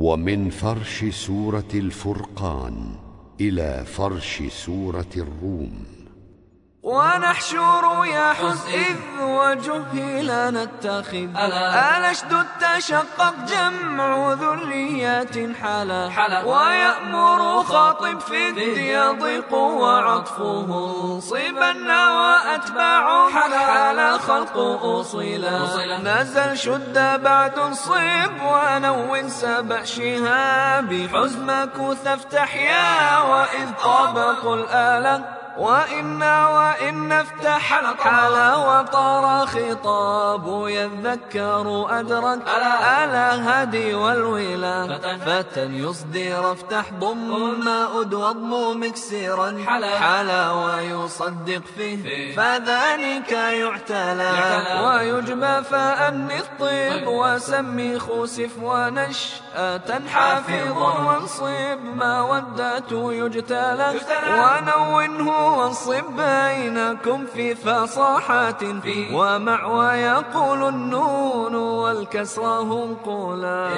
ومن فرش سورة الفرقان إلى فرش سورة الروم. ونحشر يا حز إذ وجهل نتخذ. ألشد التشقق جمع ذريات حلا, ويأمر خاطب فد يضيق وعطفه. صبا وأتباع حلا. خلق أصيلا. نزل شد بعد صب ونون سبع شهاب. حزمك ثفتح يا وإذ طابق الآلة. وإنا وإن افتح الحلا وطار خطاب يذكر أدرك ألا هدي والولا فتى يصدر افتح ضم أد واضم مكسرا. حلا ويصدق فيه. فذلك يعتلى ويجمى فأني الطيب وسمي خوسف ونشأة حافظا وانصب ما يجتلى. ونونه وانصب بينكم في فصاحة ومع ويقول النون والكسر هم قولا.